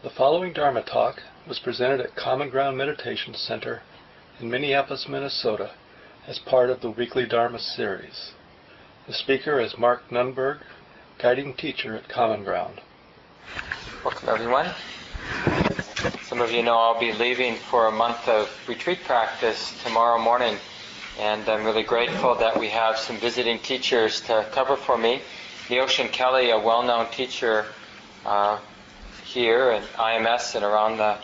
The following Dharma talk was presented at Common Ground Meditation Center in Minneapolis, Minnesota, as part of the weekly Dharma series. The speaker is Mark Nunberg, guiding teacher at Common Ground. Welcome, everyone. Some of you know I'll be leaving for a month of retreat practice tomorrow morning, and I'm really grateful that we have some visiting teachers to cover for me. Neoshin Kelly, a well-known teacher uh, here at IMS and around the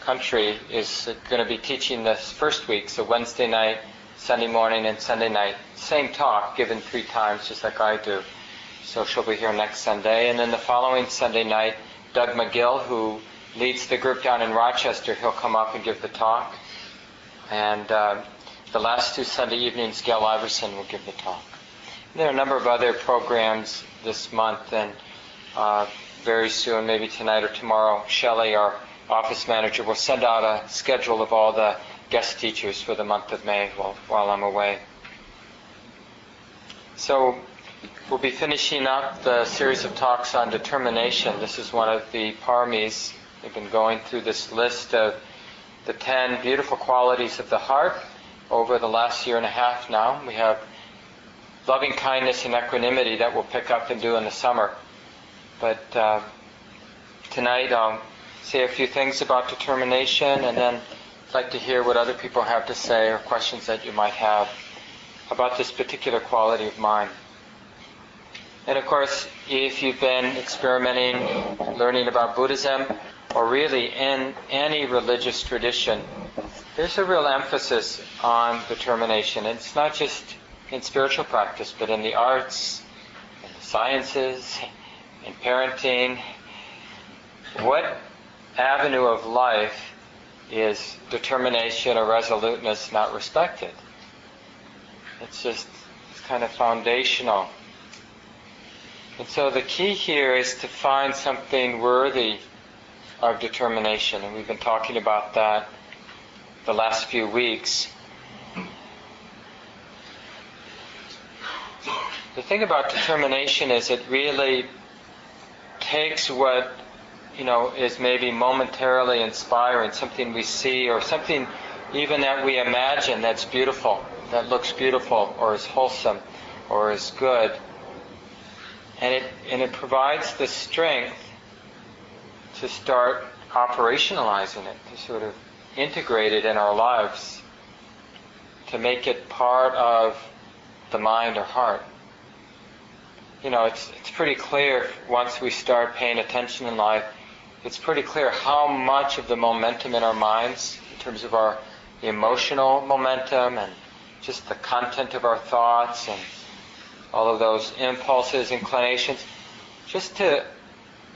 country, is going to be teaching this first week, so Wednesday night, Sunday morning, and Sunday night. Same talk, given three times, just like I do. So she'll be here next Sunday. And then the following Sunday night, Doug McGill, who leads the group down in Rochester, he'll come up and give the talk. And uh, the last two Sunday evenings, Gail Iverson will give the talk. And there are a number of other programs this month, and uh, very soon, maybe tonight or tomorrow, Shelley, our office manager, will send out a schedule of all the guest teachers for the month of May while, while I'm away. So we'll be finishing up the series of talks on determination. This is one of the paramis. We've been going through this list of the ten beautiful qualities of the heart over the last year and a half now. We have loving kindness and equanimity that we'll pick up and do in the summer. But uh, tonight I'll say a few things about determination and then I'd like to hear what other people have to say or questions that you might have about this particular quality of mind. And of course, if you've been experimenting, learning about Buddhism, or really in any religious tradition, there's a real emphasis on determination. And it's not just in spiritual practice, but in the arts, in the sciences, in parenting. What avenue of life is determination or resoluteness not respected? It's just it's kind of foundational. And so the key here is to find something worthy of determination, and we've been talking about that the last few weeks. The thing about determination is it really takes what you know is maybe momentarily inspiring, something we see or something even that we imagine that's beautiful, that looks beautiful or is wholesome or is good. And it and it provides the strength to start operationalizing it, to sort of integrate it in our lives, to make it part of the mind or heart you know, it's, it's pretty clear once we start paying attention in life, it's pretty clear how much of the momentum in our minds, in terms of our emotional momentum and just the content of our thoughts and all of those impulses, inclinations, just to,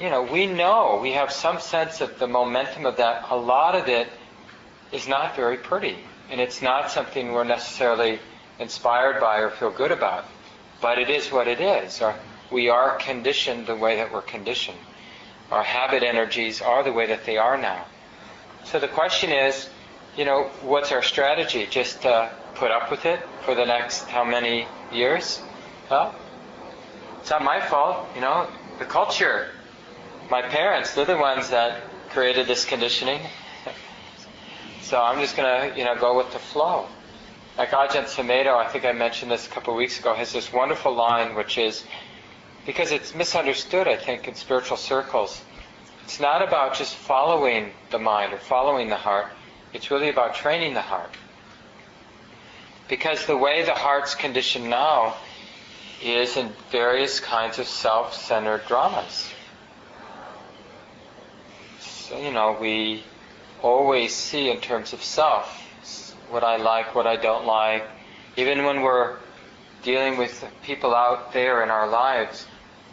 you know, we know, we have some sense of the momentum of that. A lot of it is not very pretty, and it's not something we're necessarily inspired by or feel good about. But it is what it is. Our, we are conditioned the way that we're conditioned. Our habit energies are the way that they are now. So the question is, you know, what's our strategy? Just to put up with it for the next how many years? Well, it's not my fault, you know, the culture. My parents, they're the ones that created this conditioning. so I'm just going to, you know, go with the flow. Like Ajahn Sumedho, I think I mentioned this a couple of weeks ago, has this wonderful line which is, because it's misunderstood, I think, in spiritual circles, it's not about just following the mind or following the heart, it's really about training the heart. Because the way the heart's conditioned now is in various kinds of self-centered dramas. So, you know, we always see in terms of self what I like, what I don't like. Even when we're dealing with people out there in our lives,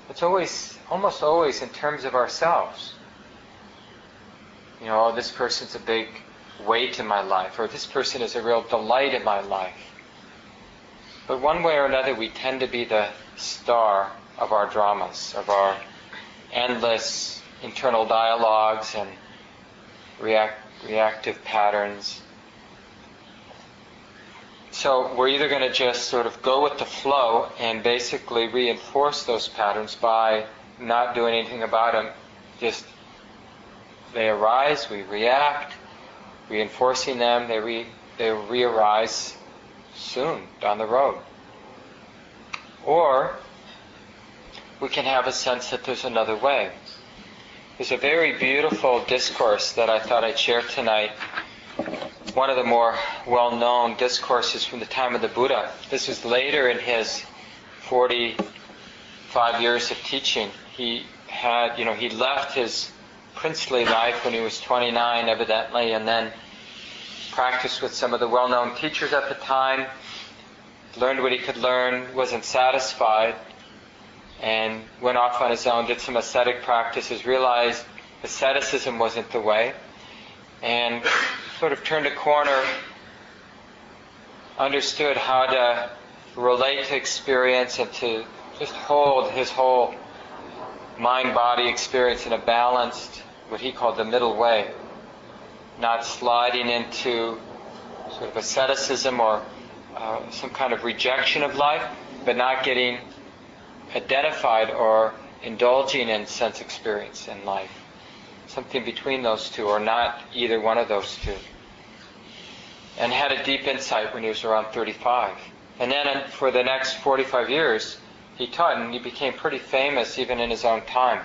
it's always, almost always in terms of ourselves. You know, oh, this person's a big weight in my life, or this person is a real delight in my life. But one way or another, we tend to be the star of our dramas, of our endless internal dialogues and react, reactive patterns. So we're either going to just sort of go with the flow and basically reinforce those patterns by not doing anything about them, just they arise, we react, reinforcing them, they, re, they re-arise soon down the road. Or we can have a sense that there's another way. There's a very beautiful discourse that I thought I'd share tonight. One of the more well-known discourses from the time of the Buddha. This is later in his 45 years of teaching. He had, you know, he left his princely life when he was 29, evidently, and then practiced with some of the well-known teachers at the time, learned what he could learn, wasn't satisfied, and went off on his own, did some ascetic practices, realized asceticism wasn't the way, and sort of turned a corner, understood how to relate to experience and to just hold his whole mind body experience in a balanced, what he called the middle way, not sliding into sort of asceticism or uh, some kind of rejection of life, but not getting identified or indulging in sense experience in life. Something between those two, or not either one of those two. And had a deep insight when he was around 35. And then for the next 45 years, he taught and he became pretty famous even in his own time.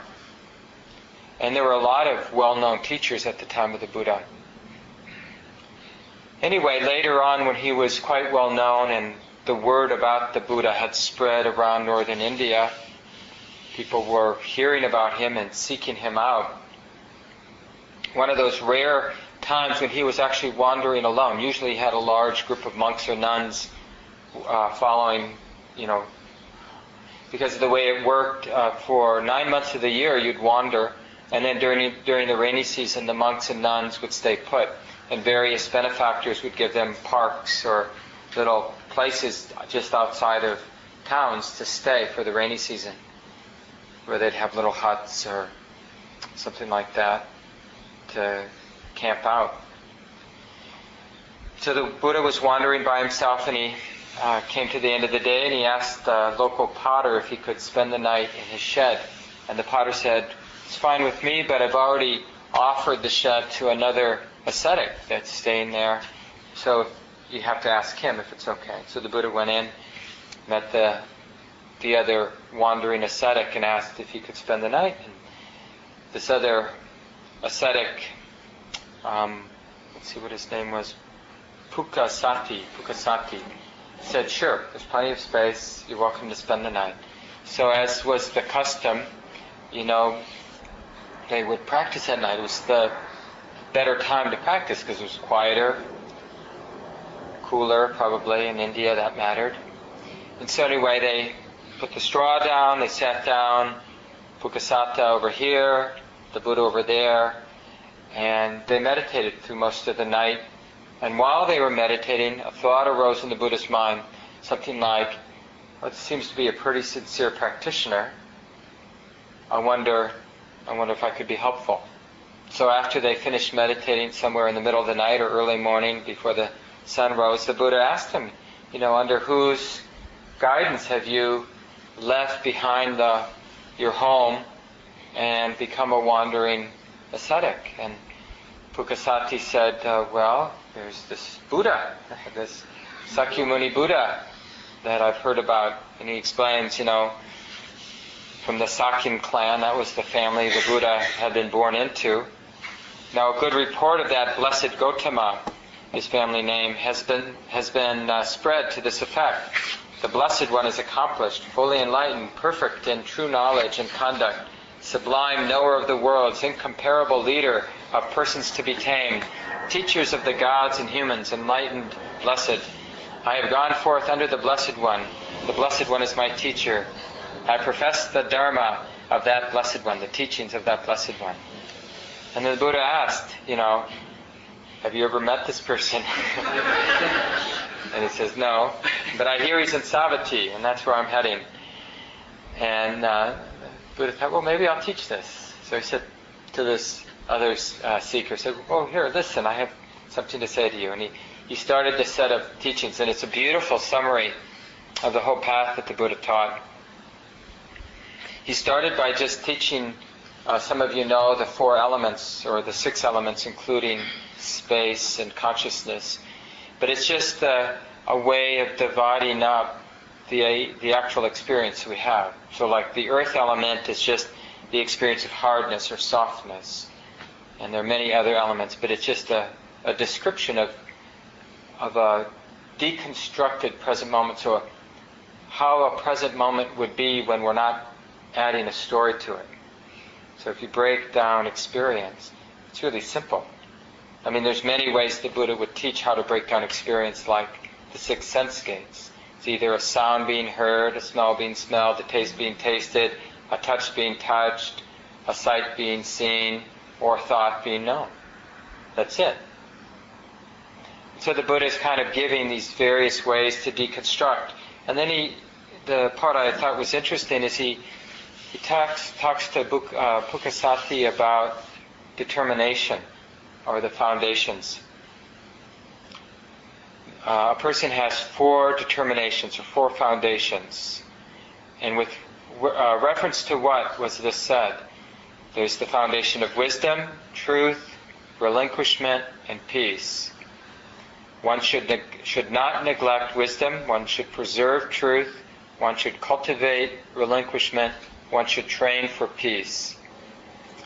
And there were a lot of well known teachers at the time of the Buddha. Anyway, later on, when he was quite well known and the word about the Buddha had spread around northern India. People were hearing about him and seeking him out. One of those rare times when he was actually wandering alone. Usually he had a large group of monks or nuns uh, following, you know, because of the way it worked. Uh, for nine months of the year, you'd wander, and then during during the rainy season, the monks and nuns would stay put, and various benefactors would give them parks or little places just outside of towns to stay for the rainy season, where they'd have little huts or something like that to camp out. So the Buddha was wandering by himself and he uh, came to the end of the day and he asked the local potter if he could spend the night in his shed. And the potter said, It's fine with me, but I've already offered the shed to another ascetic that's staying there. So you have to ask him if it's okay. So the Buddha went in, met the the other wandering ascetic, and asked if he could spend the night. And this other ascetic, um, let's see what his name was, Pukkusati, Pukkusati, said, "Sure, there's plenty of space. You're welcome to spend the night." So, as was the custom, you know, they would practice at night. It was the better time to practice because it was quieter, cooler probably in India that mattered. And so anyway, they put the straw down, they sat down, Pukasata over here, the Buddha over there, and they meditated through most of the night. And while they were meditating, a thought arose in the Buddha's mind, something like, it seems to be a pretty sincere practitioner. I wonder, I wonder if I could be helpful. So after they finished meditating somewhere in the middle of the night or early morning before the sun rose, the Buddha asked him, you know, under whose guidance have you left behind the, your home and become a wandering ascetic? And Pukkusati said, uh, well, there's this Buddha, this Sakyamuni Buddha that I've heard about. And he explains, you know, from the Sakyan clan, that was the family the Buddha had been born into. Now, a good report of that blessed Gotama his family name, has been, has been uh, spread to this effect. The Blessed One is accomplished, fully enlightened, perfect in true knowledge and conduct, sublime knower of the worlds, incomparable leader of persons to be tamed, teachers of the gods and humans, enlightened, blessed. I have gone forth under the Blessed One. The Blessed One is my teacher. I profess the Dharma of that Blessed One, the teachings of that Blessed One. And the Buddha asked, you know, have you ever met this person? and he says, No. But I hear he's in Savatthi, and that's where I'm heading. And uh, Buddha thought, Well, maybe I'll teach this. So he said to this other uh, seeker, said, Oh, here, listen, I have something to say to you. And he, he started this set of teachings, and it's a beautiful summary of the whole path that the Buddha taught. He started by just teaching uh, some of you know the four elements or the six elements, including space and consciousness. But it's just a, a way of dividing up the, the actual experience we have. So, like the earth element is just the experience of hardness or softness. And there are many other elements, but it's just a, a description of, of a deconstructed present moment. So, how a present moment would be when we're not adding a story to it. So, if you break down experience, it's really simple. I mean, there's many ways the Buddha would teach how to break down experience, like the six sense gates. It's either a sound being heard, a smell being smelled, a taste being tasted, a touch being touched, a sight being seen, or a thought being known. That's it. So the Buddha is kind of giving these various ways to deconstruct. And then he, the part I thought was interesting is he, he talks, talks to Buk, uh, about determination or the foundations. Uh, a person has four determinations or four foundations. And with uh, reference to what was this said? There's the foundation of wisdom, truth, relinquishment, and peace. One should, should not neglect wisdom, one should preserve truth, one should cultivate relinquishment, one should train for peace.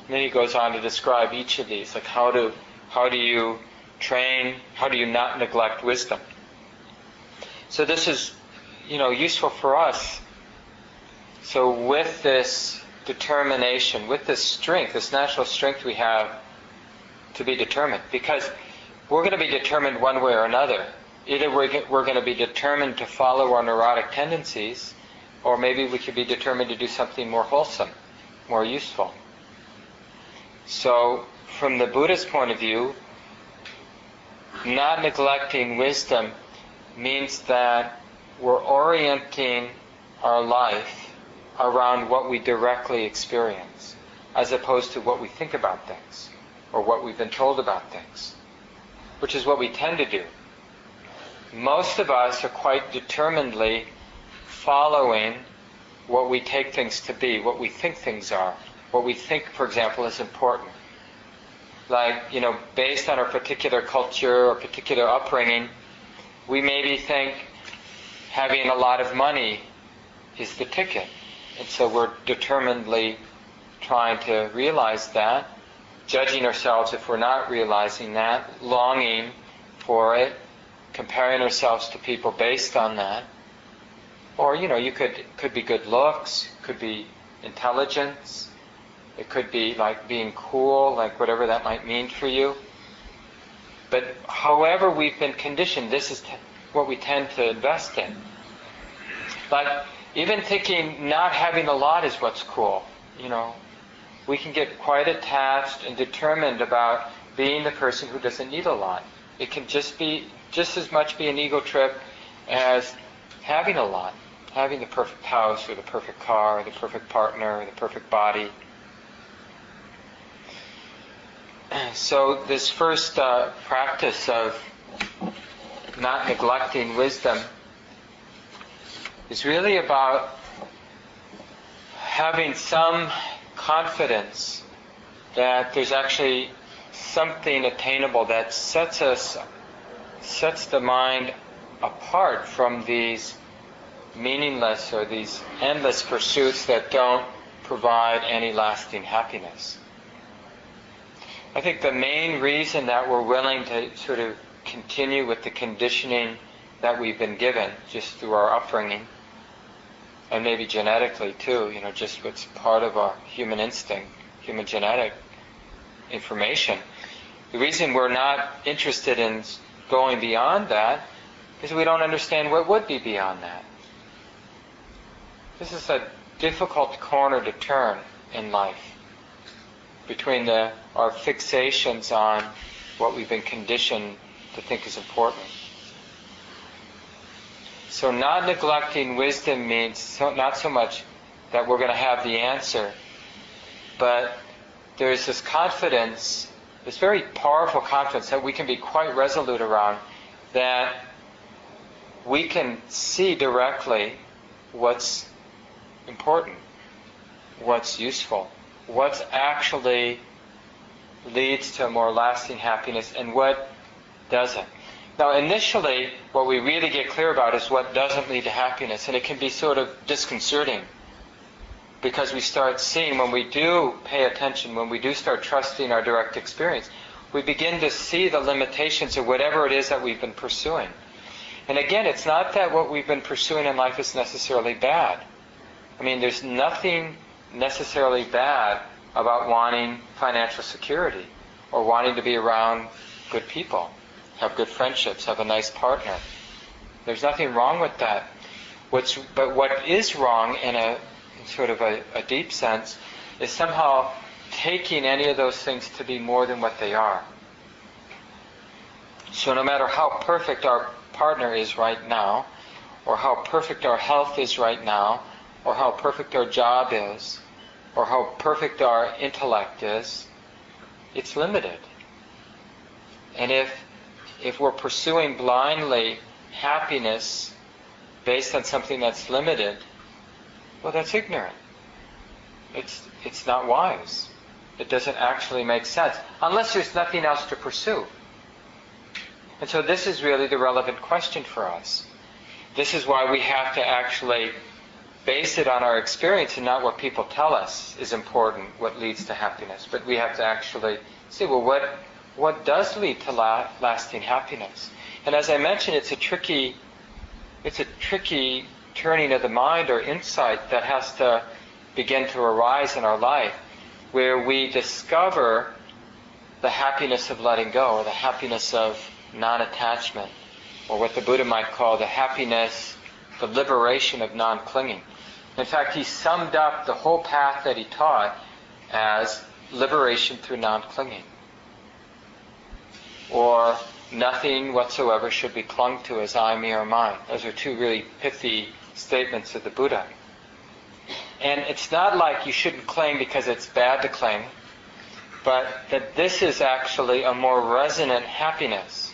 And then he goes on to describe each of these, like how to how do you train, how do you not neglect wisdom? So this is, you know, useful for us. So with this determination, with this strength, this natural strength we have to be determined, because we're going to be determined one way or another. Either we're, we're going to be determined to follow our neurotic tendencies, or maybe we could be determined to do something more wholesome, more useful. So from the Buddha's point of view, not neglecting wisdom means that we're orienting our life around what we directly experience, as opposed to what we think about things or what we've been told about things, which is what we tend to do. Most of us are quite determinedly following what we take things to be, what we think things are, what we think, for example, is important like, you know, based on our particular culture or particular upbringing, we maybe think having a lot of money is the ticket. And so we're determinedly trying to realize that, judging ourselves if we're not realizing that, longing for it, comparing ourselves to people based on that. Or, you know, you could could be good looks, could be intelligence, it could be like being cool, like whatever that might mean for you. But however we've been conditioned, this is t- what we tend to invest in. Like even thinking not having a lot is what's cool. You know, we can get quite attached and determined about being the person who doesn't need a lot. It can just be just as much be an ego trip as having a lot, having the perfect house or the perfect car, or the perfect partner, or the perfect body. So this first uh, practice of not neglecting wisdom is really about having some confidence that there's actually something attainable that sets us sets the mind apart from these meaningless or these endless pursuits that don't provide any lasting happiness. I think the main reason that we're willing to sort of continue with the conditioning that we've been given just through our upbringing, and maybe genetically too, you know, just what's part of our human instinct, human genetic information. The reason we're not interested in going beyond that is we don't understand what would be beyond that. This is a difficult corner to turn in life between the, our fixations on what we've been conditioned to think is important. So not neglecting wisdom means so, not so much that we're going to have the answer, but there's this confidence, this very powerful confidence that we can be quite resolute around that we can see directly what's important, what's useful, what's actually leads to a more lasting happiness and what doesn't. Now, initially, what we really get clear about is what doesn't lead to happiness, and it can be sort of disconcerting because we start seeing when we do pay attention, when we do start trusting our direct experience, we begin to see the limitations of whatever it is that we've been pursuing. And again, it's not that what we've been pursuing in life is necessarily bad. I mean, there's nothing necessarily bad about wanting financial security or wanting to be around good people, have good friendships, have a nice partner. There's nothing wrong with that. What's, but what is wrong in a in sort of a, a deep sense is somehow taking any of those things to be more than what they are. So no matter how perfect our partner is right now, or how perfect our health is right now, or how perfect our job is, or how perfect our intellect is, it's limited. And if if we're pursuing blindly happiness based on something that's limited, well that's ignorant. It's it's not wise. It doesn't actually make sense unless there's nothing else to pursue. And so this is really the relevant question for us. This is why we have to actually base it on our experience and not what people tell us is important, what leads to happiness. But we have to actually see, well, what, what does lead to la- lasting happiness? And as I mentioned, it's a tricky, it's a tricky turning of the mind or insight that has to begin to arise in our life, where we discover the happiness of letting go, or the happiness of non-attachment, or what the Buddha might call the happiness, the liberation of non-clinging. In fact, he summed up the whole path that he taught as liberation through non-clinging. Or nothing whatsoever should be clung to as I, me, or mine. Those are two really pithy statements of the Buddha. And it's not like you shouldn't cling because it's bad to cling, but that this is actually a more resonant happiness.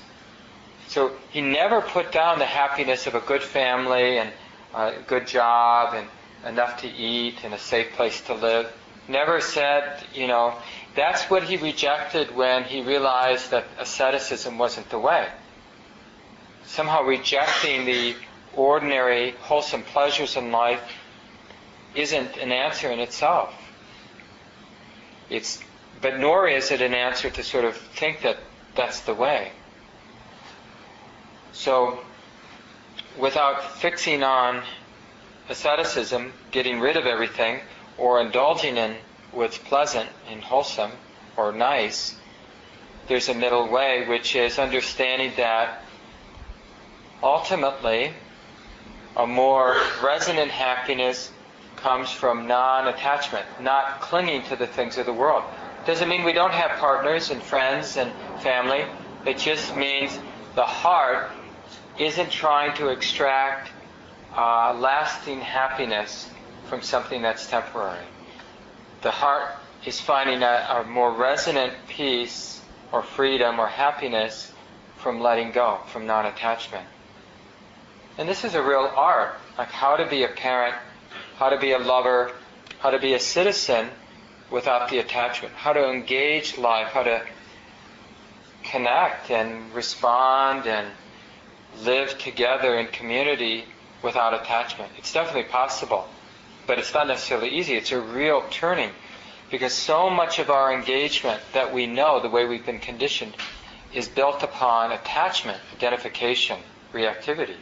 So he never put down the happiness of a good family and a good job and enough to eat and a safe place to live. Never said, you know, that's what he rejected when he realized that asceticism wasn't the way. Somehow rejecting the ordinary wholesome pleasures in life isn't an answer in itself. It's, but nor is it an answer to sort of think that that's the way. So, without fixing on asceticism, getting rid of everything, or indulging in what's pleasant and wholesome or nice, there's a middle way, which is understanding that ultimately a more resonant happiness comes from non-attachment, not clinging to the things of the world. Doesn't mean we don't have partners and friends and family. It just means the heart isn't trying to extract uh, lasting happiness from something that's temporary. The heart is finding a, a more resonant peace or freedom or happiness from letting go, from non attachment. And this is a real art, like how to be a parent, how to be a lover, how to be a citizen without the attachment, how to engage life, how to connect and respond and live together in community without attachment. It's definitely possible, but it's not necessarily easy. It's a real turning because so much of our engagement that we know, the way we've been conditioned, is built upon attachment, identification, reactivity.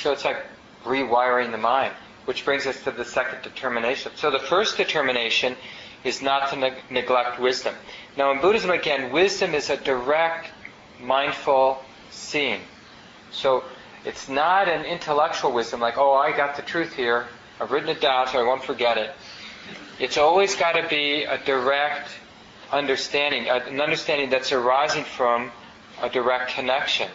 So it's like rewiring the mind, which brings us to the second determination. So the first determination is not to ne- neglect wisdom. Now in Buddhism, again, wisdom is a direct, mindful seeing. So it's not an intellectual wisdom like, oh, I got the truth here. I've written it down so I won't forget it. It's always got to be a direct understanding, an understanding that's arising from a direct connection,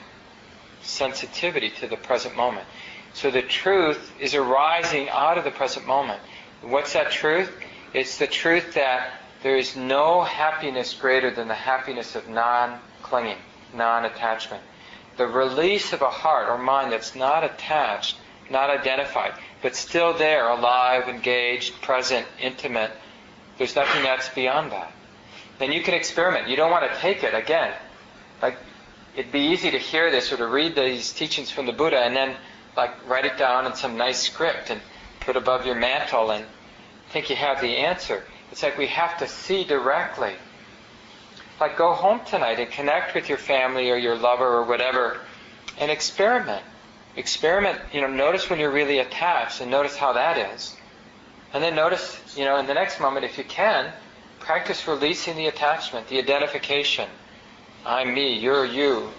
sensitivity to the present moment. So the truth is arising out of the present moment. What's that truth? It's the truth that there is no happiness greater than the happiness of non-clinging, non-attachment. The release of a heart or mind that's not attached, not identified, but still there, alive, engaged, present, intimate. There's nothing that's beyond that. Then you can experiment. You don't want to take it again. Like it'd be easy to hear this or to read these teachings from the Buddha and then like write it down in some nice script and put above your mantle and think you have the answer. It's like we have to see directly. Like go home tonight and connect with your family or your lover or whatever and experiment. Experiment, you know, notice when you're really attached and notice how that is. And then notice, you know, in the next moment, if you can, practice releasing the attachment, the identification. I'm me, you're you.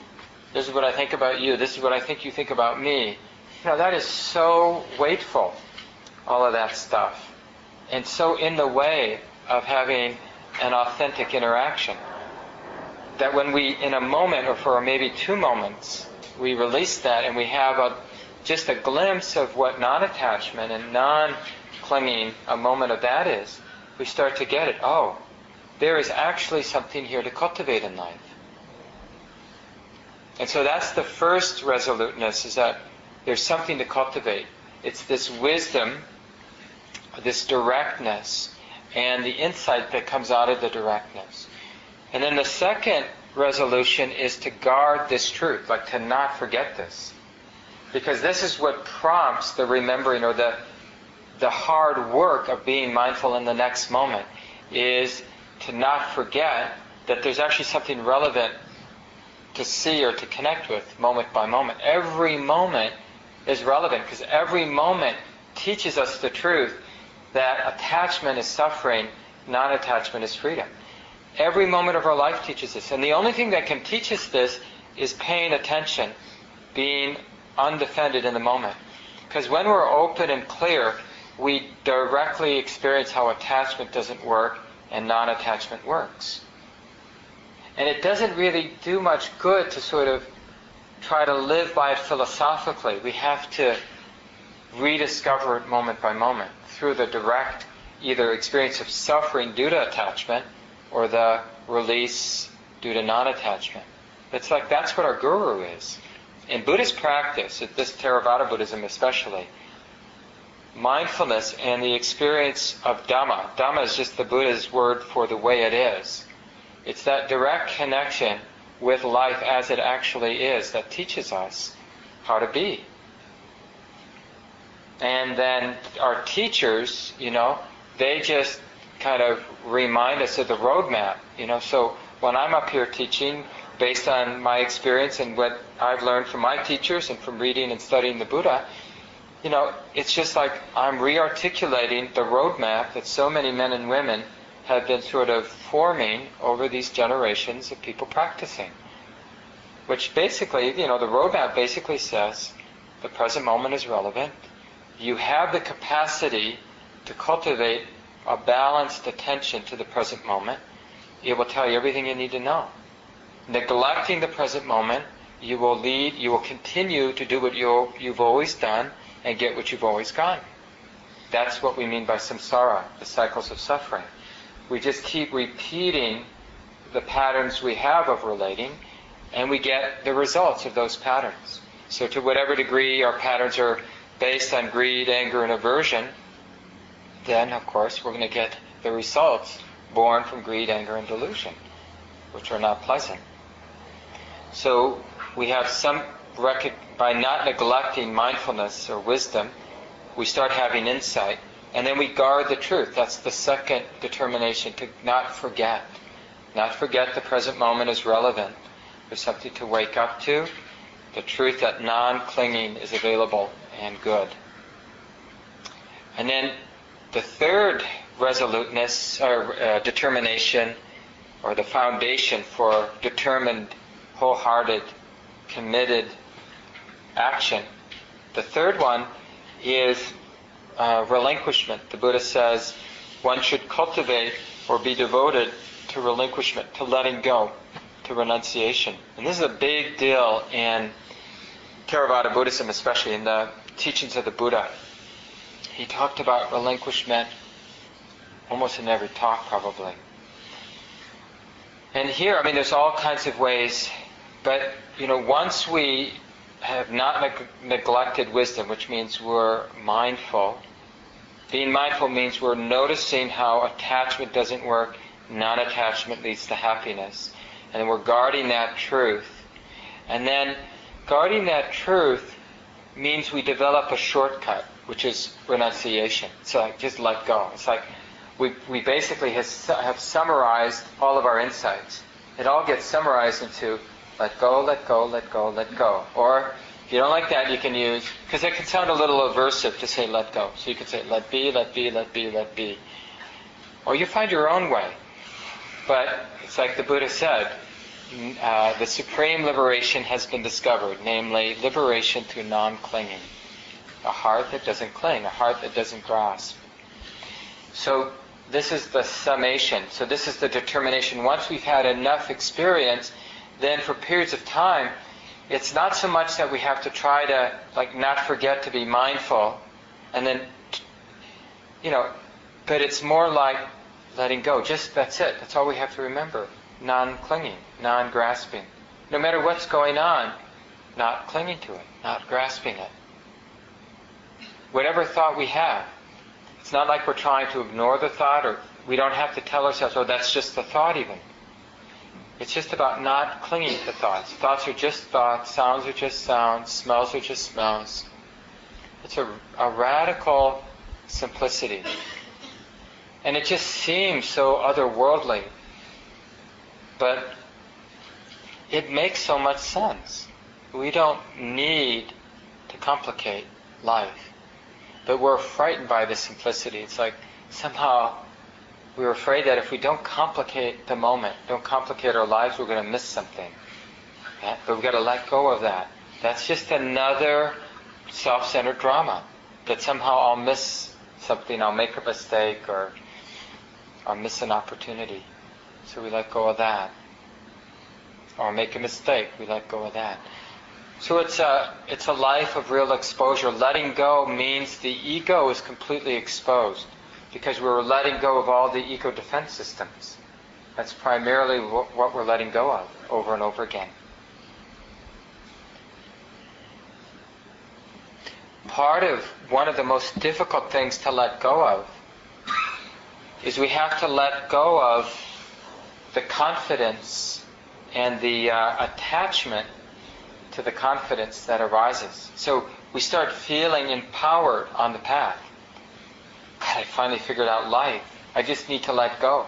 This is what I think about you. This is what I think you think about me. You know, that is so weightful, all of that stuff. And so in the way of having an authentic interaction. That when we, in a moment or for maybe two moments, we release that and we have a, just a glimpse of what non attachment and non clinging, a moment of that is, we start to get it. Oh, there is actually something here to cultivate in life. And so that's the first resoluteness is that there's something to cultivate. It's this wisdom, this directness, and the insight that comes out of the directness. And then the second resolution is to guard this truth, like to not forget this. Because this is what prompts the remembering or the the hard work of being mindful in the next moment is to not forget that there's actually something relevant to see or to connect with moment by moment. Every moment is relevant because every moment teaches us the truth that attachment is suffering, non attachment is freedom. Every moment of our life teaches us. And the only thing that can teach us this is paying attention, being undefended in the moment. Because when we're open and clear, we directly experience how attachment doesn't work and non attachment works. And it doesn't really do much good to sort of try to live by it philosophically. We have to rediscover it moment by moment through the direct either experience of suffering due to attachment or the release due to non-attachment. It's like that's what our guru is. In Buddhist practice, at this Theravada Buddhism especially, mindfulness and the experience of Dhamma. Dhamma is just the Buddha's word for the way it is. It's that direct connection with life as it actually is that teaches us how to be. And then our teachers, you know, they just kind of remind us of the roadmap, you know. So when I'm up here teaching, based on my experience and what I've learned from my teachers and from reading and studying the Buddha, you know, it's just like I'm re-articulating the roadmap that so many men and women have been sort of forming over these generations of people practicing. Which basically, you know, the roadmap basically says the present moment is relevant. You have the capacity to cultivate a balanced attention to the present moment. It will tell you everything you need to know. Neglecting the present moment, you will lead, you will continue to do what you, you've always done and get what you've always gotten. That's what we mean by samsara, the cycles of suffering. We just keep repeating the patterns we have of relating, and we get the results of those patterns. So, to whatever degree our patterns are based on greed, anger, and aversion, then, of course, we're going to get the results born from greed, anger, and delusion, which are not pleasant. So, we have some by not neglecting mindfulness or wisdom, we start having insight. And then we guard the truth. That's the second determination to not forget. Not forget the present moment is relevant. There's something to wake up to. The truth that non clinging is available and good. And then the third resoluteness or uh, determination or the foundation for determined, wholehearted, committed action. The third one is uh, relinquishment. The Buddha says one should cultivate or be devoted to relinquishment, to letting go, to renunciation. And this is a big deal in Theravada Buddhism, especially in the teachings of the Buddha. He talked about relinquishment almost in every talk, probably. And here, I mean, there's all kinds of ways, but, you know, once we have not neg- neglected wisdom, which means we're mindful Being mindful means we're noticing how attachment doesn't work, non attachment leads to happiness. And we're guarding that truth. And then guarding that truth means we develop a shortcut, which is renunciation. It's like just let go. It's like we, we basically has, have summarized all of our insights. It all gets summarized into let go, let go, let go, let go. Or if you don't like that, you can use, because it can sound a little aversive to say let go. So you could say let be, let be, let be, let be. Or you find your own way. But it's like the Buddha said, uh, the supreme liberation has been discovered, namely liberation through non-clinging. A heart that doesn't cling, a heart that doesn't grasp. So this is the summation. So this is the determination. Once we've had enough experience, then for periods of time, it's not so much that we have to try to like not forget to be mindful, and then, you know, but it's more like letting go. Just that's it. That's all we have to remember. Non-clinging, non-grasping. No matter what's going on, not clinging to it, not grasping it. Whatever thought we have, it's not like we're trying to ignore the thought, or we don't have to tell ourselves, "Oh, that's just the thought," even. It's just about not clinging to thoughts. Thoughts are just thoughts, sounds are just sounds, smells are just smells. It's a, a radical simplicity. And it just seems so otherworldly. But it makes so much sense. We don't need to complicate life. But we're frightened by the simplicity. It's like somehow we are afraid that if we don't complicate the moment, don't complicate our lives, we're going to miss something. Yeah? But we've got to let go of that. That's just another self-centered drama. That somehow I'll miss something, I'll make a mistake, or I'll miss an opportunity. So we let go of that. Or make a mistake, we let go of that. So it's a, it's a life of real exposure. Letting go means the ego is completely exposed because we're letting go of all the ego defense systems. That's primarily what we're letting go of over and over again. Part of one of the most difficult things to let go of is we have to let go of the confidence and the uh, attachment to the confidence that arises. So we start feeling empowered on the path. I finally figured out life. I just need to let go.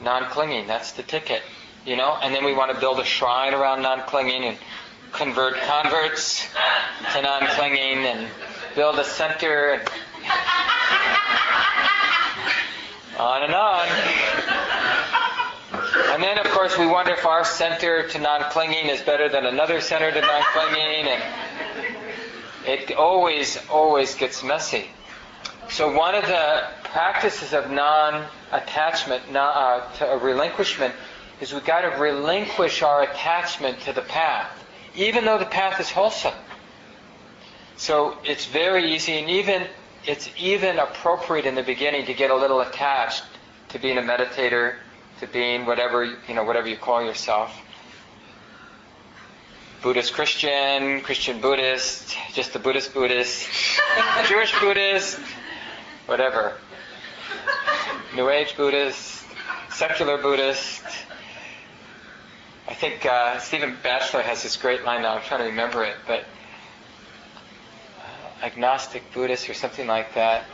Non-clinging, that's the ticket. You know? And then we want to build a shrine around non-clinging and convert converts to non-clinging and build a center and on and on. And then, of course, we wonder if our center to non-clinging is better than another center to non-clinging, and it always, always gets messy. So one of the practices of non-attachment, uh, to a relinquishment, is we've got to relinquish our attachment to the path, even though the path is wholesome. So it's very easy, and even it's even appropriate in the beginning to get a little attached to being a meditator, to being whatever you know, whatever you call yourself. Buddhist Christian, Christian Buddhist, just a Buddhist Buddhist, Jewish Buddhist, whatever. New Age Buddhist, secular Buddhist. I think uh, Stephen Batchelor has this great line now. I'm trying to remember it, but uh, agnostic Buddhist or something like that.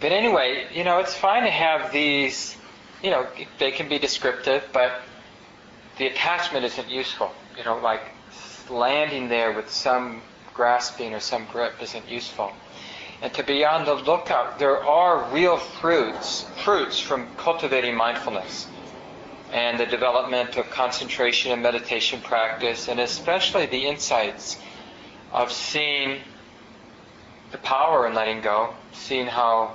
But anyway, you know, it's fine to have these. You know, they can be descriptive, but the attachment isn't useful. You know, like landing there with some grasping or some grip isn't useful. And to be on the lookout, there are real fruits, fruits from cultivating mindfulness and the development of concentration and meditation practice, and especially the insights of seeing the power in letting go, seeing how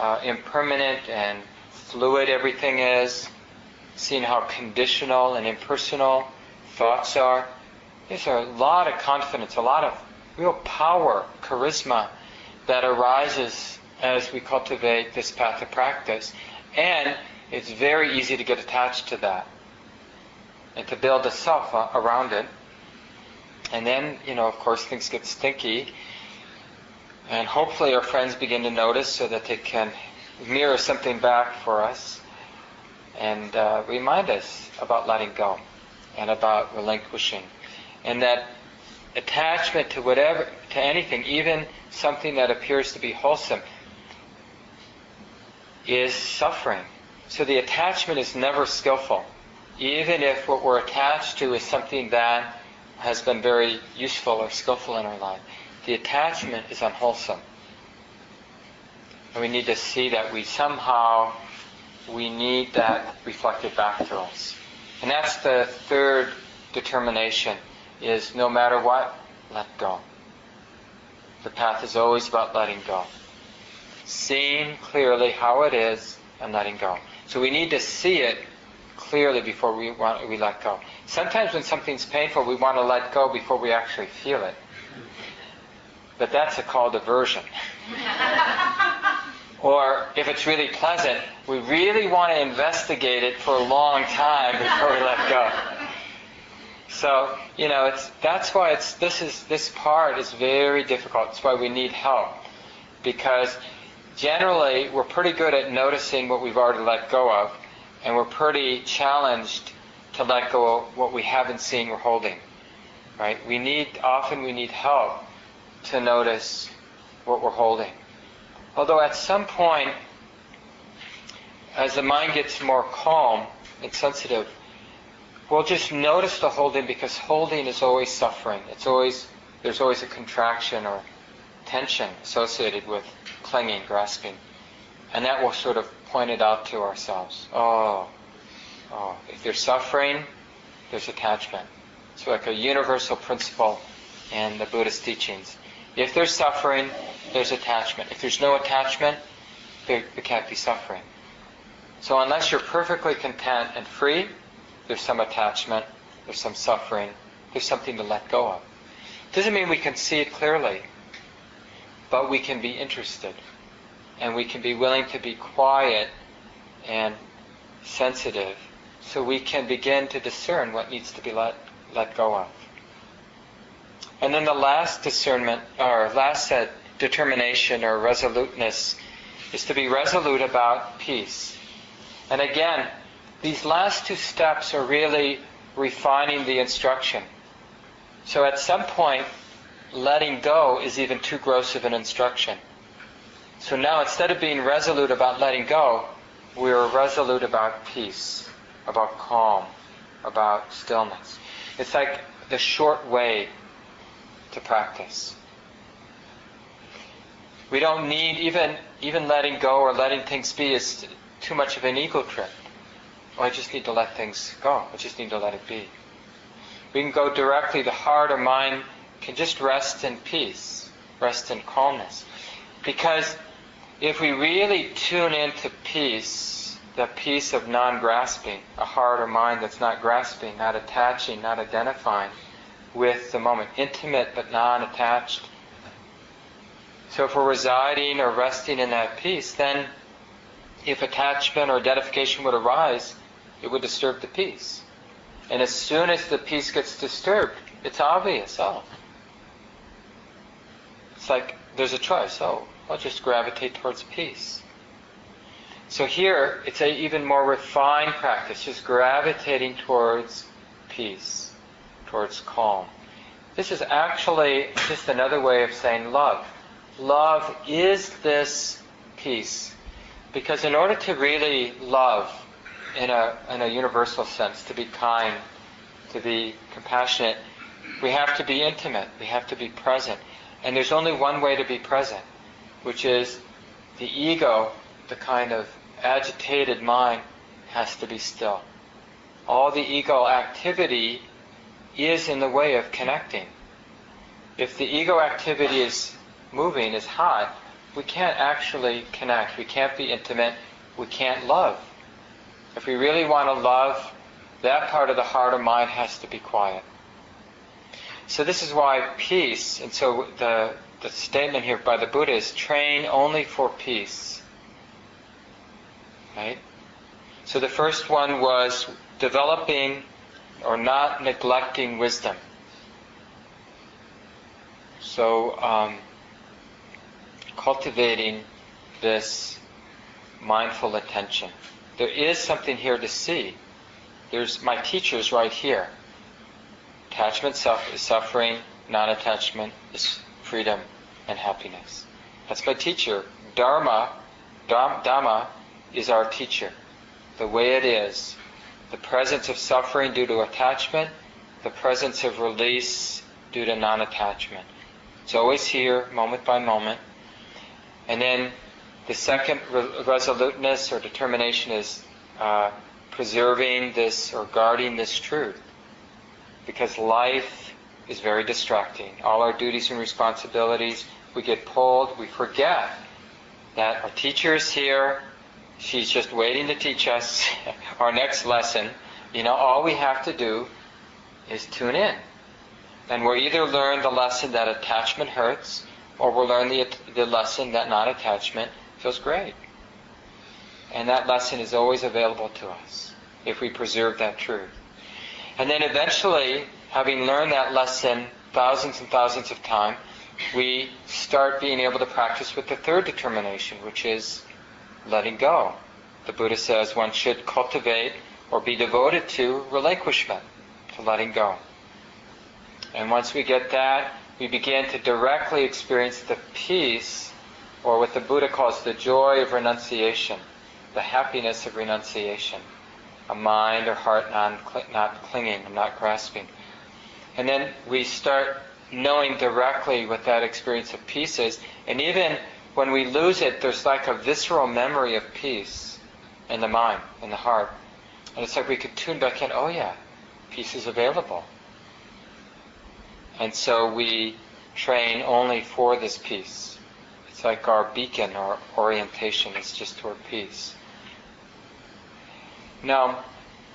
uh, impermanent and fluid everything is, seeing how conditional and impersonal thoughts are, there's a lot of confidence, a lot of real power, charisma that arises as we cultivate this path of practice. And it's very easy to get attached to that and to build a self uh, around it. And then, you know, of course, things get stinky And hopefully our friends begin to notice so that they can mirror something back for us and uh, remind us about letting go and about relinquishing. And that attachment to whatever, to anything, even something that appears to be wholesome, is suffering. So the attachment is never skillful. Even if what we're attached to is something that has been very useful or skillful in our life, the attachment is unwholesome. And we need to see that we somehow, we need that reflected back to us. And that's the third determination, is no matter what, let go. The path is always about letting go. Seeing clearly how it is and letting go. So we need to see it clearly before we want we let go. Sometimes when something's painful, we want to let go before we actually feel it. But that's a called aversion. or if it's really pleasant, we really want to investigate it for a long time before we let go. So, you know, it's that's why it's this is this part is very difficult. That's why we need help. Because generally we're pretty good at noticing what we've already let go of and we're pretty challenged to let go of what we haven't seen or holding. Right? We need often we need help to notice what we're holding. Although at some point, as the mind gets more calm and sensitive, we'll just notice the holding because holding is always suffering. It's always there's always a contraction or tension associated with clinging, grasping. And that will sort of point it out to ourselves. Oh, oh, if there's suffering, there's attachment. It's like a universal principle in the Buddhist teachings. If there's suffering, there's attachment. If there's no attachment, there, there can't be suffering. So unless you're perfectly content and free, there's some attachment, there's some suffering, there's something to let go of. Doesn't mean we can see it clearly, but we can be interested and we can be willing to be quiet and sensitive so we can begin to discern what needs to be let, let go of. And then the last discernment, or last set, determination or resoluteness, is to be resolute about peace. And again, these last two steps are really refining the instruction. So at some point, letting go is even too gross of an instruction. So now instead of being resolute about letting go, we are resolute about peace, about calm, about stillness. It's like the short way to practice. We don't need even even letting go or letting things be is too much of an ego trip. Oh, I just need to let things go. I just need to let it be. We can go directly. The heart or mind can just rest in peace, rest in calmness, because if we really tune into peace, the peace of non grasping, a heart or mind that's not grasping, not attaching, not identifying with the moment, intimate but non attached. So if we're residing or resting in that peace, then if attachment or identification would arise, it would disturb the peace. And as soon as the peace gets disturbed, it's obvious. Oh. It's like there's a choice. Oh, I'll just gravitate towards peace. So here, it's an even more refined practice, just gravitating towards peace, towards calm. This is actually just another way of saying love. Love is this peace. Because in order to really love in a, in a universal sense, to be kind, to be compassionate, we have to be intimate, we have to be present. And there's only one way to be present, which is the ego, the kind of agitated mind, has to be still. All the ego activity is in the way of connecting. If the ego activity is moving, is hot, we can't actually connect. We can't be intimate. We can't love. If we really want to love, that part of the heart or mind has to be quiet. So this is why peace, and so the the statement here by the Buddha is train only for peace. Right? So the first one was developing or not neglecting wisdom. So um, cultivating this mindful attention. There is something here to see. There's my teachers right here. Attachment suff- is suffering, non-attachment is freedom and happiness. That's my teacher. Dharma, Dhamma is our teacher. The way it is, the presence of suffering due to attachment, the presence of release due to non-attachment. It's always here, moment by moment. And then the second re- resoluteness or determination is uh, preserving this or guarding this truth. Because life is very distracting. All our duties and responsibilities, we get pulled, we forget that our teacher is here. She's just waiting to teach us our next lesson. You know, all we have to do is tune in. And we'll either learn the lesson that attachment hurts, or we'll learn the, the lesson that non attachment feels great. And that lesson is always available to us if we preserve that truth. And then eventually, having learned that lesson thousands and thousands of times, we start being able to practice with the third determination, which is letting go. The Buddha says one should cultivate or be devoted to relinquishment, to letting go. And once we get that, we begin to directly experience the peace, or what the Buddha calls the joy of renunciation, the happiness of renunciation, a mind or heart not clinging, not grasping. And then we start knowing directly what that experience of peace is. And even when we lose it, there's like a visceral memory of peace in the mind, in the heart. And it's like we could tune back in, oh yeah, peace is available. And so we train only for this peace. It's like our beacon, our orientation is just toward peace. Now,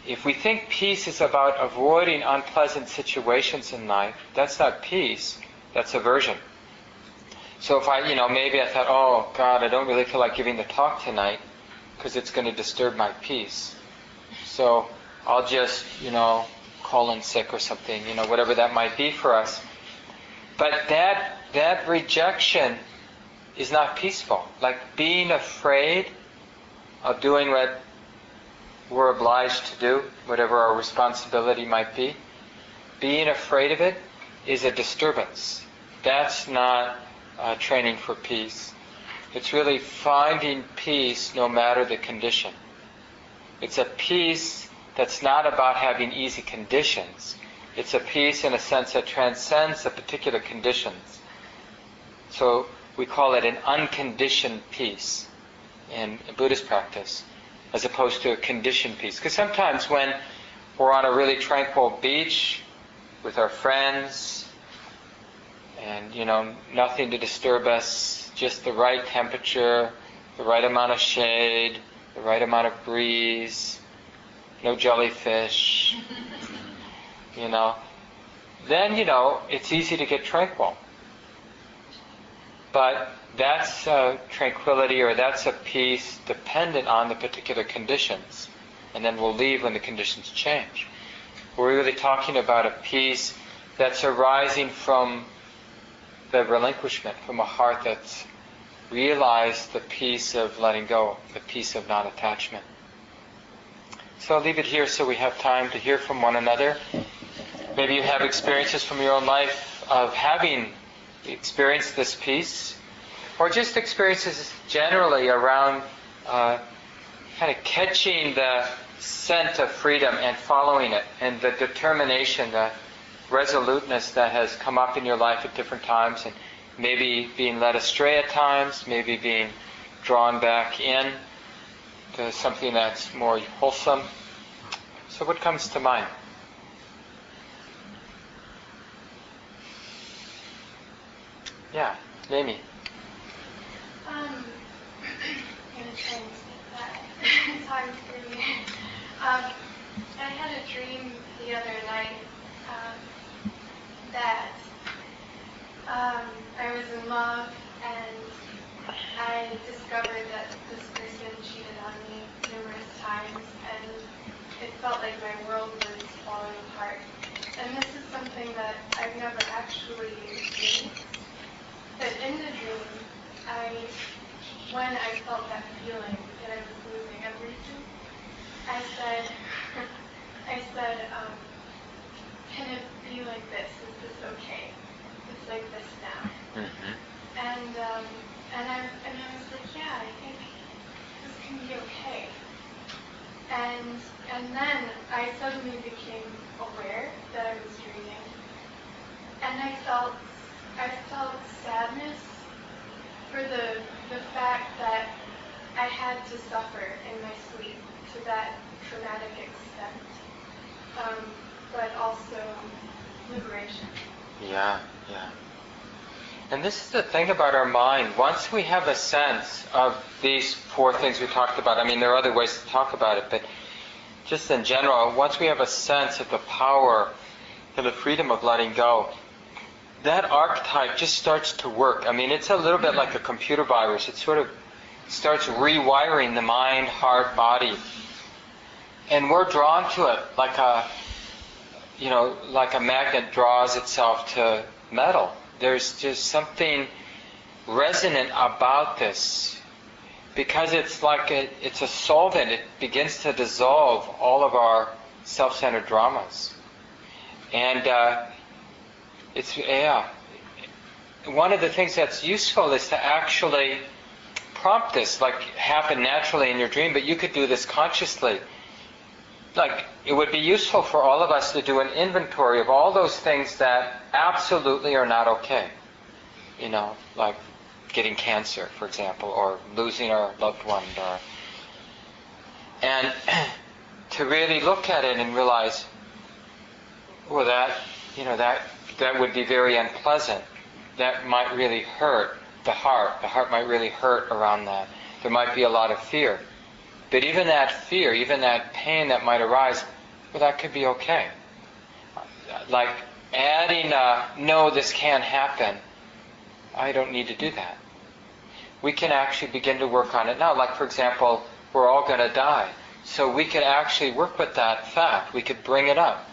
if we think peace is about avoiding unpleasant situations in life, that's not peace, that's aversion. So if I, you know, maybe I thought, oh God, I don't really feel like giving the talk tonight because it's going to disturb my peace. So I'll just, you know, call in sick or something, you know, whatever that might be for us. But that that rejection is not peaceful. Like being afraid of doing what we're obliged to do, whatever our responsibility might be, being afraid of it is a disturbance. That's not uh, training for peace. It's really finding peace no matter the condition. It's a peace that's not about having easy conditions. It's a peace in a sense that transcends the particular conditions. So we call it an unconditioned peace in Buddhist practice as opposed to a conditioned peace. Because sometimes when we're on a really tranquil beach with our friends and, you know, nothing to disturb us, just the right temperature, the right amount of shade, the right amount of breeze, no jellyfish, you know, then, you know, it's easy to get tranquil. But that's tranquility or that's a peace dependent on the particular conditions. And then we'll leave when the conditions change. We're really talking about a peace that's arising from the relinquishment, from a heart that's realized the peace of letting go, the peace of non attachment. So I'll leave it here so we have time to hear from one another. Maybe you have experiences from your own life of having experienced this peace or just experiences generally around uh, kind of catching the scent of freedom and following it, and the determination, the resoluteness that has come up in your life at different times, and maybe being led astray at times, maybe being drawn back in to something that's more wholesome. So, what comes to mind? Yeah, Jamie. Um, I'm gonna speak that. it's hard for me. Um, I had a dream the other night um, that um, I was in love and I discovered that this person cheated on me numerous times and it felt like my world was falling apart. And this is something that I've never actually seen. But in the dream, I, when I felt that feeling that I was losing everything, I said, I said, um, can it be like this? Is this okay? It's like this now. Mm-hmm. And um, and I and I was like, yeah, I think this can be okay. And and then I suddenly became aware that I was dreaming, and I felt I felt sadness for the the fact that I had to suffer in my sleep to that traumatic extent, um, but also liberation. Yeah, yeah. And this is the thing about our mind. Once we have a sense of these four things we talked about, I mean, there are other ways to talk about it, but just in general, once we have a sense of the power and the freedom of letting go, that archetype just starts to work. I mean, it's a little bit like a computer virus. It sort of starts rewiring the mind, heart, body. And we're drawn to it like a, you know, like a magnet draws itself to metal. There's just something resonant about this because it's like a, it's a solvent. It begins to dissolve all of our self-centered dramas, and uh, it's yeah. One of the things that's useful is to actually prompt this, like happen naturally in your dream, but you could do this consciously. Like it would be useful for all of us to do an inventory of all those things that absolutely are not okay. You know, like getting cancer, for example, or losing our loved one, or and to really look at it and realize, well, that you know that that would be very unpleasant. That might really hurt the heart. The heart might really hurt around that. There might be a lot of fear. But even that fear, even that pain that might arise, well, that could be okay. Like adding, a, no, this can't happen. I don't need to do that. We can actually begin to work on it now. Like, for example, we're all going to die. So we could actually work with that fact. We could bring it up.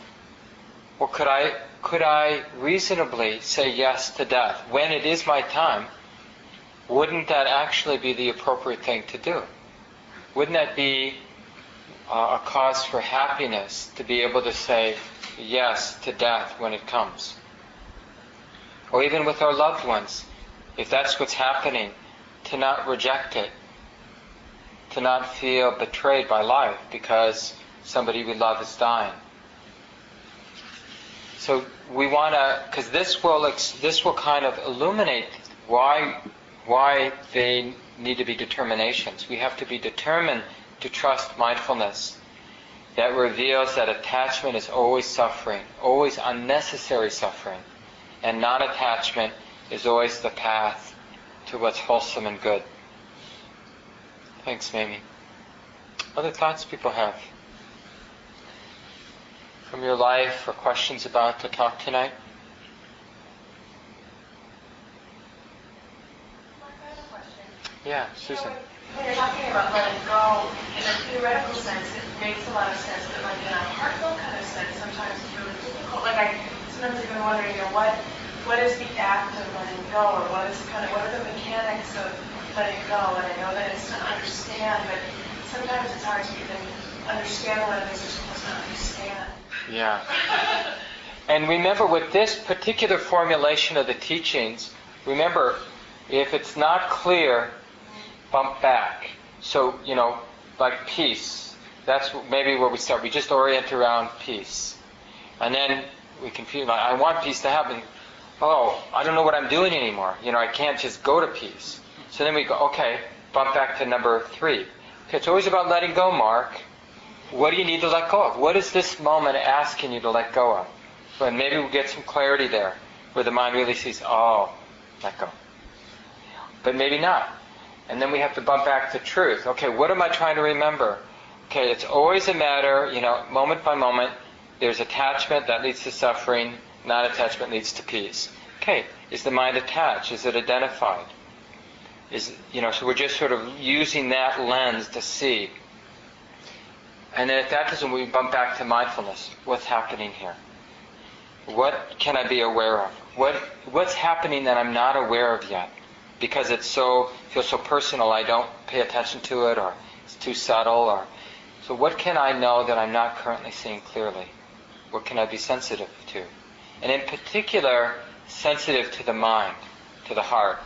Well, could I could I reasonably say yes to death when it is my time? Wouldn't that actually be the appropriate thing to do? Wouldn't that be uh, a cause for happiness to be able to say yes to death when it comes? Or even with our loved ones, if that's what's happening, to not reject it, to not feel betrayed by life because somebody we love is dying. So we want to, because this will this will kind of illuminate why why they need to be determinations. We have to be determined to trust mindfulness. That reveals that attachment is always suffering, always unnecessary suffering, and non-attachment is always the path to what's wholesome and good. Thanks, Mamie. Other thoughts people have? From your life or questions about the talk tonight? Yeah, Susan. When you're talking about letting go, in a theoretical sense, it makes a lot of sense, but like in a heartfelt kind of sense, sometimes it's really difficult. Like I sometimes I've been wondering, you know, what what is the act of letting go, or what is kind of what are the mechanics of letting go? And I know that it's to understand, but sometimes it's hard to even understand what it is you're supposed to understand. Yeah. And remember, with this particular formulation of the teachings, remember, if it's not clear, bump back. So, you know, like peace. That's maybe where we start. We just orient around peace. And then we can feel I want peace to happen. Oh, I don't know what I'm doing anymore. You know, I can't just go to peace. So then we go, okay, bump back to number three. Okay, it's always about letting go, Mark. What do you need to let go of? What is this moment asking you to let go of? And maybe we'll get some clarity there, where the mind really sees, oh, let go. But maybe not. And then we have to bump back to truth. Okay, what am I trying to remember? Okay, it's always a matter, you know, moment by moment, there's attachment that leads to suffering, non attachment leads to peace. Okay, is the mind attached? Is it identified? Is you know, so we're just sort of using that lens to see. And then that doesn't, we bump back to mindfulness. What's happening here? What can I be aware of? What what's happening that I'm not aware of yet? because it's so feels so personal. I don't pay attention to it, or it's too subtle, or so. What can I know that I'm not currently seeing clearly? What can I be sensitive to? And in particular, sensitive to the mind, to the heart.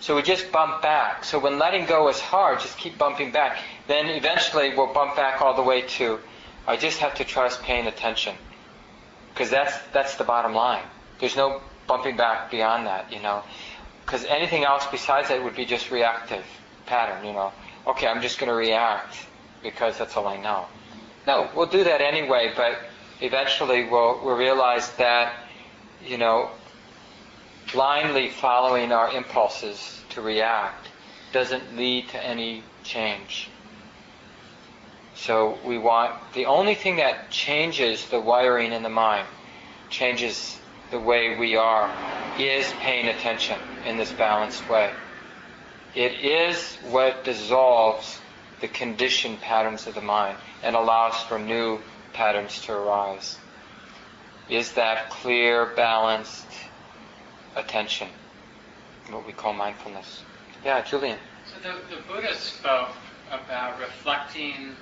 So we just bump back. So when letting go is hard, just keep bumping back. Then eventually we'll bump back all the way to, I just have to trust paying attention. Because that's, that's the bottom line. There's no bumping back beyond that, you know. Because anything else besides that would be just reactive pattern, you know. Okay, I'm just going to react because that's all I know. No, we'll do that anyway, but eventually we'll, we'll realize that, you know, blindly following our impulses to react doesn't lead to any change. So we want the only thing that changes the wiring in the mind, changes the way we are, is paying attention in this balanced way. It is what dissolves the conditioned patterns of the mind and allows for new patterns to arise. Is that clear, balanced, attention, what we call mindfulness. Yeah, Julian. So the, the Buddha spoke about reflecting,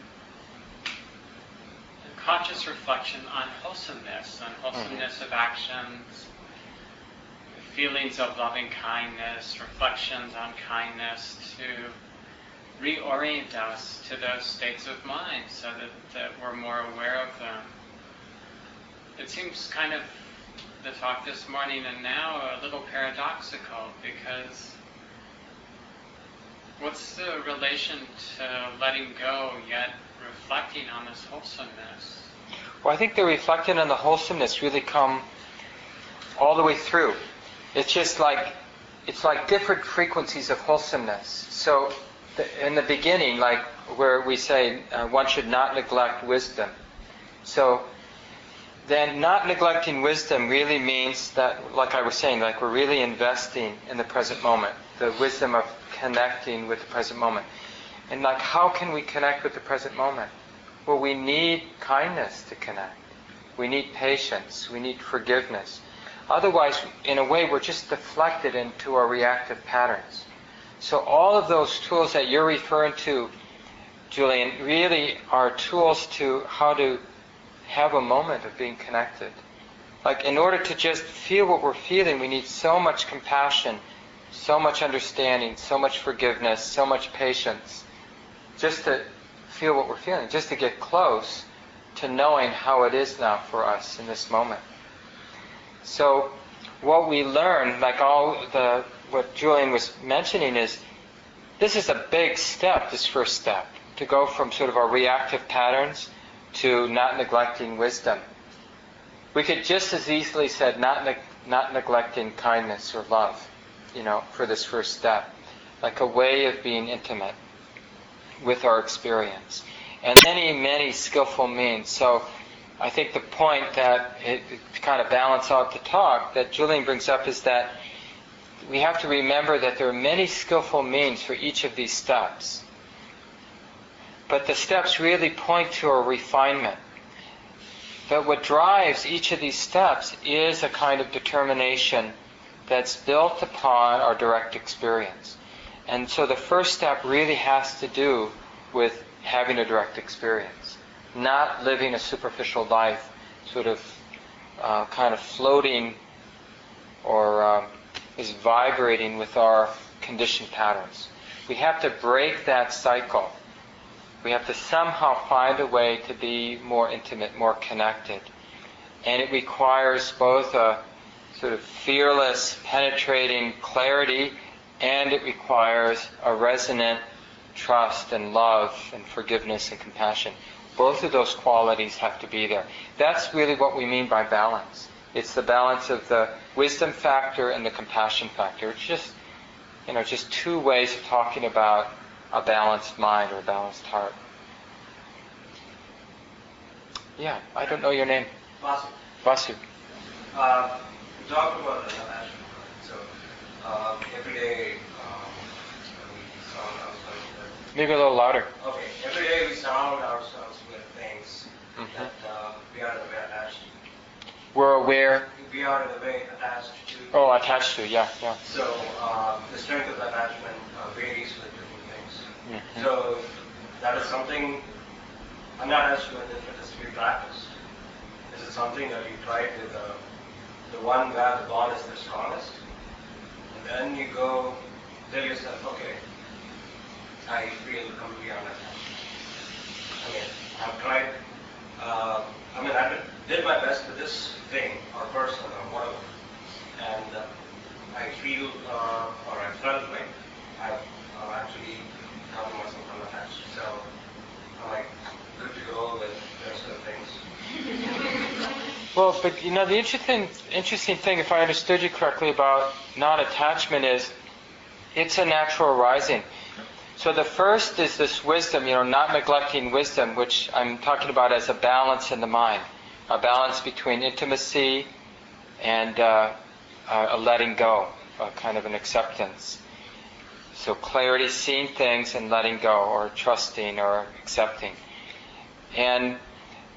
conscious reflection on wholesomeness, on wholesomeness of actions, feelings of loving kindness, reflections on kindness to reorient us to those states of mind so that, that we're more aware of them. It seems kind of the talk this morning and now a little paradoxical because what's the relation to letting go yet reflecting on this wholesomeness? Well, I think the reflecting on the wholesomeness really come all the way through. It's just like it's like different frequencies of wholesomeness. So the, in the beginning, like where we say uh, one should not neglect wisdom. So then not neglecting wisdom really means that, like I was saying, like we're really investing in the present moment, the wisdom of connecting with the present moment. And like, how can we connect with the present moment? Well, we need kindness to connect. We need patience. We need forgiveness. Otherwise, in a way, we're just deflected into our reactive patterns. So all of those tools that you're referring to, Julian, really are tools to how to have a moment of being connected. Like, in order to just feel what we're feeling, we need so much compassion, so much understanding, so much forgiveness, so much patience, just to feel what we're feeling, just to get close to knowing how it is now for us in this moment. So, what we learn, like all the what Julian was mentioning, is this is a big step, this first step, to go from sort of our reactive patterns to not neglecting wisdom. We could just as easily said not ne- not neglecting kindness or love, you know, for this first step, like a way of being intimate with our experience, and many many skillful means. So. I think the point that it, kind of balance out the talk that Julian brings up is that we have to remember that there are many skillful means for each of these steps. But the steps really point to a refinement. But what drives each of these steps is a kind of determination that's built upon our direct experience. And so the first step really has to do with having a direct experience, not living a superficial life, sort of uh, kind of floating or um, is vibrating with our conditioned patterns. We have to break that cycle we have to somehow find a way to be more intimate, more connected. And it requires both a sort of fearless, penetrating clarity, and it requires a resonant trust and love and forgiveness and compassion. Both of those qualities have to be there. That's really what we mean by balance. It's the balance of the wisdom factor and the compassion factor. It's just, you know, just two ways of talking about a balanced mind or a balanced heart. Yeah, I don't know your name. Vasu. Vasu. Uh, talk about the international So uh, every day um, we Maybe a little louder. Okay, every day we surround ourselves with things mm-hmm. that uh, we are aware We're aware. We are in a way attached to. Oh, attached to, yeah, yeah. So uh, the strength of the attachment uh, varies with different things. Mhm. So that is something I'm not as sure if it is to be practiced. Is it something that you tried with uh, the one where the bond is the strongest? And then you go tell yourself, okay, I feel completely unattached. I mean, I've tried, uh, I mean, I did my best with this thing or person or whatever. And uh, I feel, uh, or I felt like I've actually gotten myself unattached. So I'm like, good to go with rest of things. Well, but you know, the interesting, interesting thing, if I understood you correctly, about non-attachment is it's a natural arising. So the first is this wisdom, you know, not neglecting wisdom, which I'm talking about as a balance in the mind, a balance between intimacy and uh, a letting go, a kind of an acceptance. So clarity, seeing things and letting go, or trusting, or accepting. And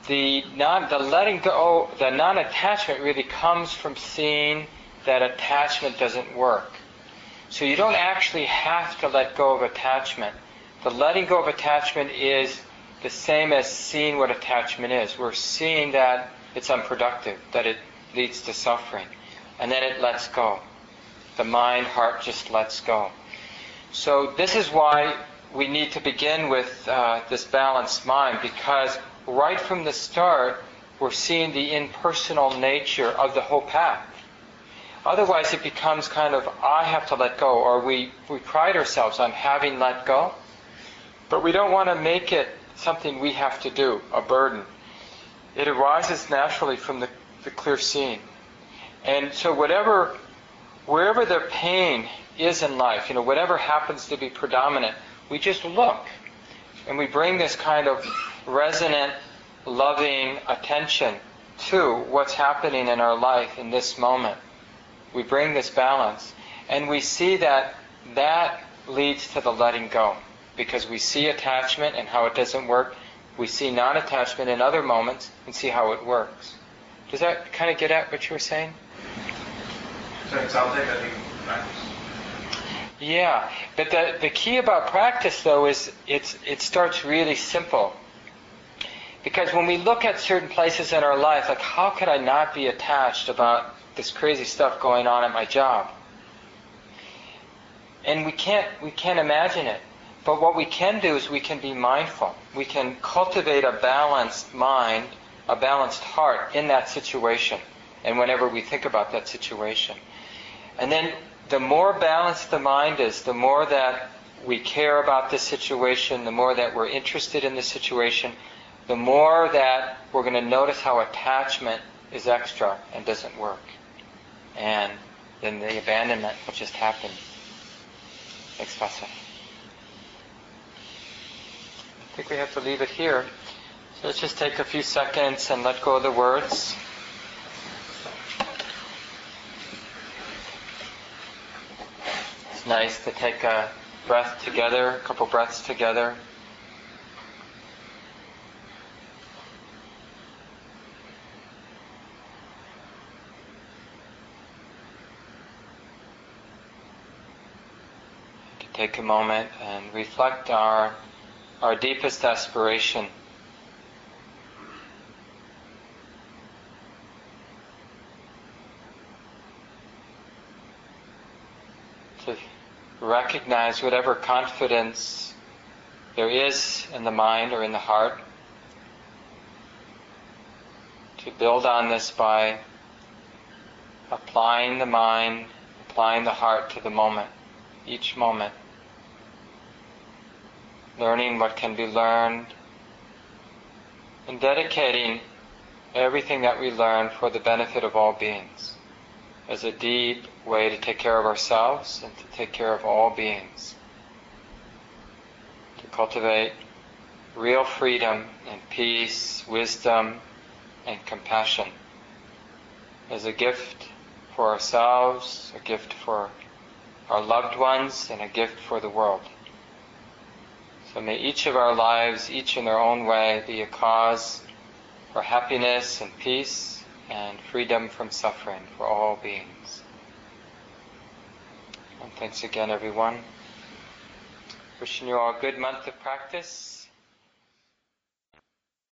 the non, the letting go, the non-attachment really comes from seeing that attachment doesn't work. So you don't actually have to let go of attachment. The letting go of attachment is the same as seeing what attachment is. We're seeing that it's unproductive, that it leads to suffering. And then it lets go. The mind, heart just lets go. So this is why we need to begin with uh, this balanced mind because right from the start, we're seeing the impersonal nature of the whole path. Otherwise, it becomes kind of, I have to let go, or we, we pride ourselves on having let go, but we don't want to make it something we have to do, a burden. It arises naturally from the, the clear seeing. And so, whatever, wherever the pain is in life, you know, whatever happens to be predominant, we just look and we bring this kind of resonant, loving attention to what's happening in our life in this moment. We bring this balance and we see that that leads to the letting go because we see attachment and how it doesn't work. We see non attachment in other moments and see how it works. Does that kind of get at what you were saying? So. Yeah, but the, the key about practice though is it's, it starts really simple. Because when we look at certain places in our life, like how could I not be attached about this crazy stuff going on at my job? And we can't, we can't imagine it. But what we can do is we can be mindful. We can cultivate a balanced mind, a balanced heart in that situation. And whenever we think about that situation. And then the more balanced the mind is, the more that we care about the situation, the more that we're interested in the situation, the more that we're going to notice how attachment is extra and doesn't work. And then the abandonment will just happen. Thanks. I think we have to leave it here. So let's just take a few seconds and let go of the words. Nice to take a breath together, a couple breaths together. To take a moment and reflect our our deepest aspiration. To recognize whatever confidence there is in the mind or in the heart. To build on this by applying the mind, applying the heart to the moment, each moment learning what can be learned, and dedicating everything that we learn for the benefit of all beings as a deep way to take care of ourselves and to take care of all beings. To cultivate real freedom and peace, wisdom, and compassion as a gift for ourselves, a gift for our loved ones, and a gift for the world. So may each of our lives, each in their own way, be a cause for happiness and peace and freedom from suffering for all beings. And thanks again, everyone. Wishing you all a good month of practice.